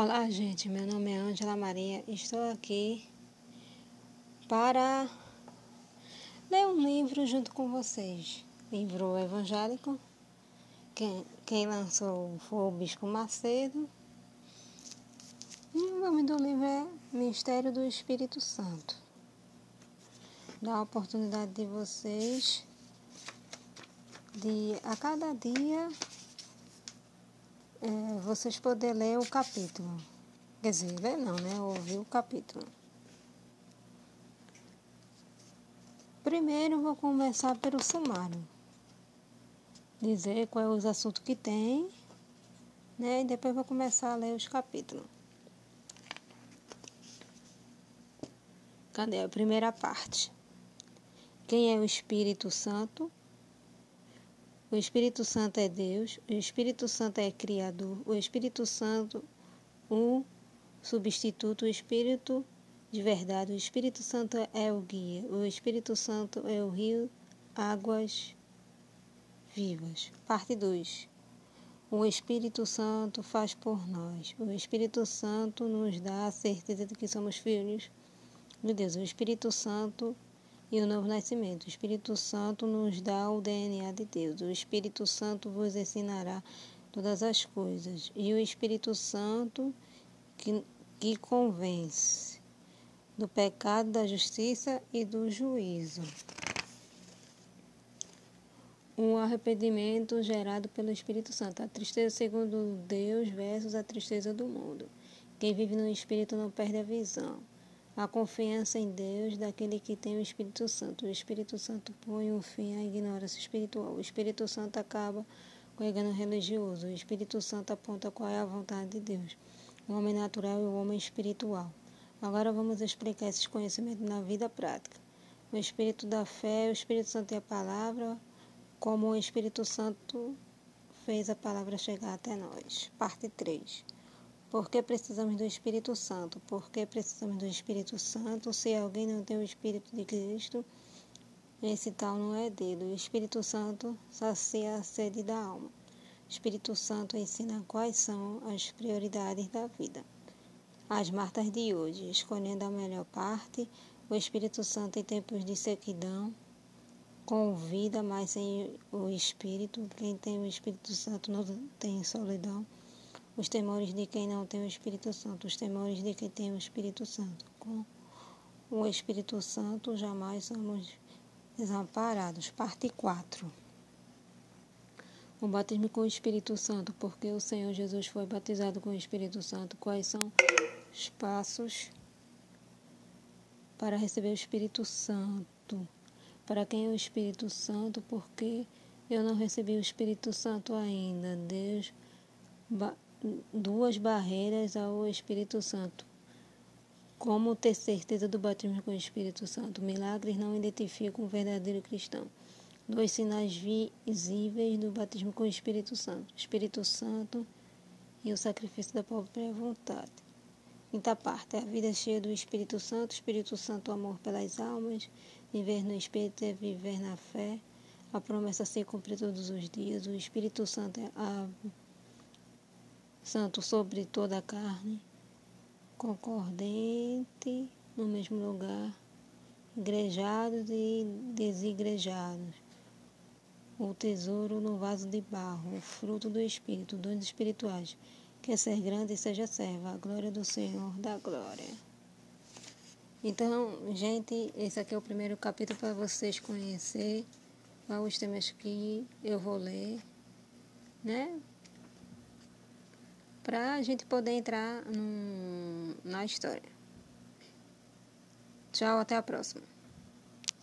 Olá, gente. Meu nome é Ângela Maria. Estou aqui para ler um livro junto com vocês. Livro evangélico. Quem, quem lançou foi o Bispo Macedo. E o nome do livro é Mistério do Espírito Santo. Dá a oportunidade de vocês de a cada dia é, vocês poderem ler o capítulo. Quer dizer, ler não, né? Ouvir o capítulo. Primeiro vou começar pelo sumário. Dizer quais é os assuntos que tem, né? E depois vou começar a ler os capítulos. Cadê a primeira parte? Quem é o Espírito Santo? O Espírito Santo é Deus, o Espírito Santo é Criador, o Espírito Santo, o substituto, o Espírito de verdade, o Espírito Santo é o guia, o Espírito Santo é o rio, águas vivas. Parte 2. O Espírito Santo faz por nós. O Espírito Santo nos dá a certeza de que somos filhos de Deus. O Espírito Santo e o novo nascimento. O Espírito Santo nos dá o DNA de Deus. O Espírito Santo vos ensinará todas as coisas. E o Espírito Santo que, que convence do pecado, da justiça e do juízo. O arrependimento gerado pelo Espírito Santo. A tristeza segundo Deus versus a tristeza do mundo. Quem vive no Espírito não perde a visão a confiança em Deus daquele que tem o Espírito Santo. O Espírito Santo põe um fim à ignorância espiritual. O Espírito Santo acaba com o engano religioso. O Espírito Santo aponta qual é a vontade de Deus. O homem natural e o homem espiritual. Agora vamos explicar esses conhecimentos na vida prática. O Espírito da fé, o Espírito Santo e a palavra, como o Espírito Santo fez a palavra chegar até nós. Parte 3. Por que precisamos do Espírito Santo? Por que precisamos do Espírito Santo? Se alguém não tem o Espírito de Cristo, esse tal não é dele. O Espírito Santo sacia a sede da alma. O Espírito Santo ensina quais são as prioridades da vida. As martas de hoje, escolhendo a melhor parte, o Espírito Santo em tempos de sequidão, convida, mas sem o Espírito, quem tem o Espírito Santo não tem solidão os temores de quem não tem o Espírito Santo, os temores de quem tem o Espírito Santo. Com o Espírito Santo jamais somos desamparados. Parte 4. O batismo com o Espírito Santo, porque o Senhor Jesus foi batizado com o Espírito Santo. Quais são os passos para receber o Espírito Santo? Para quem é o Espírito Santo? Porque eu não recebi o Espírito Santo ainda. Deus duas barreiras ao Espírito Santo. Como ter certeza do batismo com o Espírito Santo? Milagres não identificam o verdadeiro cristão. Dois sinais visíveis do batismo com o Espírito Santo: Espírito Santo e o sacrifício da própria vontade. Quinta parte: a vida cheia do Espírito Santo. Espírito Santo, o amor pelas almas. Viver no Espírito é viver na fé. A promessa ser cumprida todos os dias. O Espírito Santo é a santo sobre toda a carne, concordente no mesmo lugar, igrejados e desigrejados. O tesouro no vaso de barro, o fruto do Espírito, dons espirituais. Quer ser grande, seja serva, a glória do Senhor da glória. Então, gente, esse aqui é o primeiro capítulo para vocês conhecer quais os temas que eu vou ler, né? Para a gente poder entrar no, na história. Tchau, até a próxima.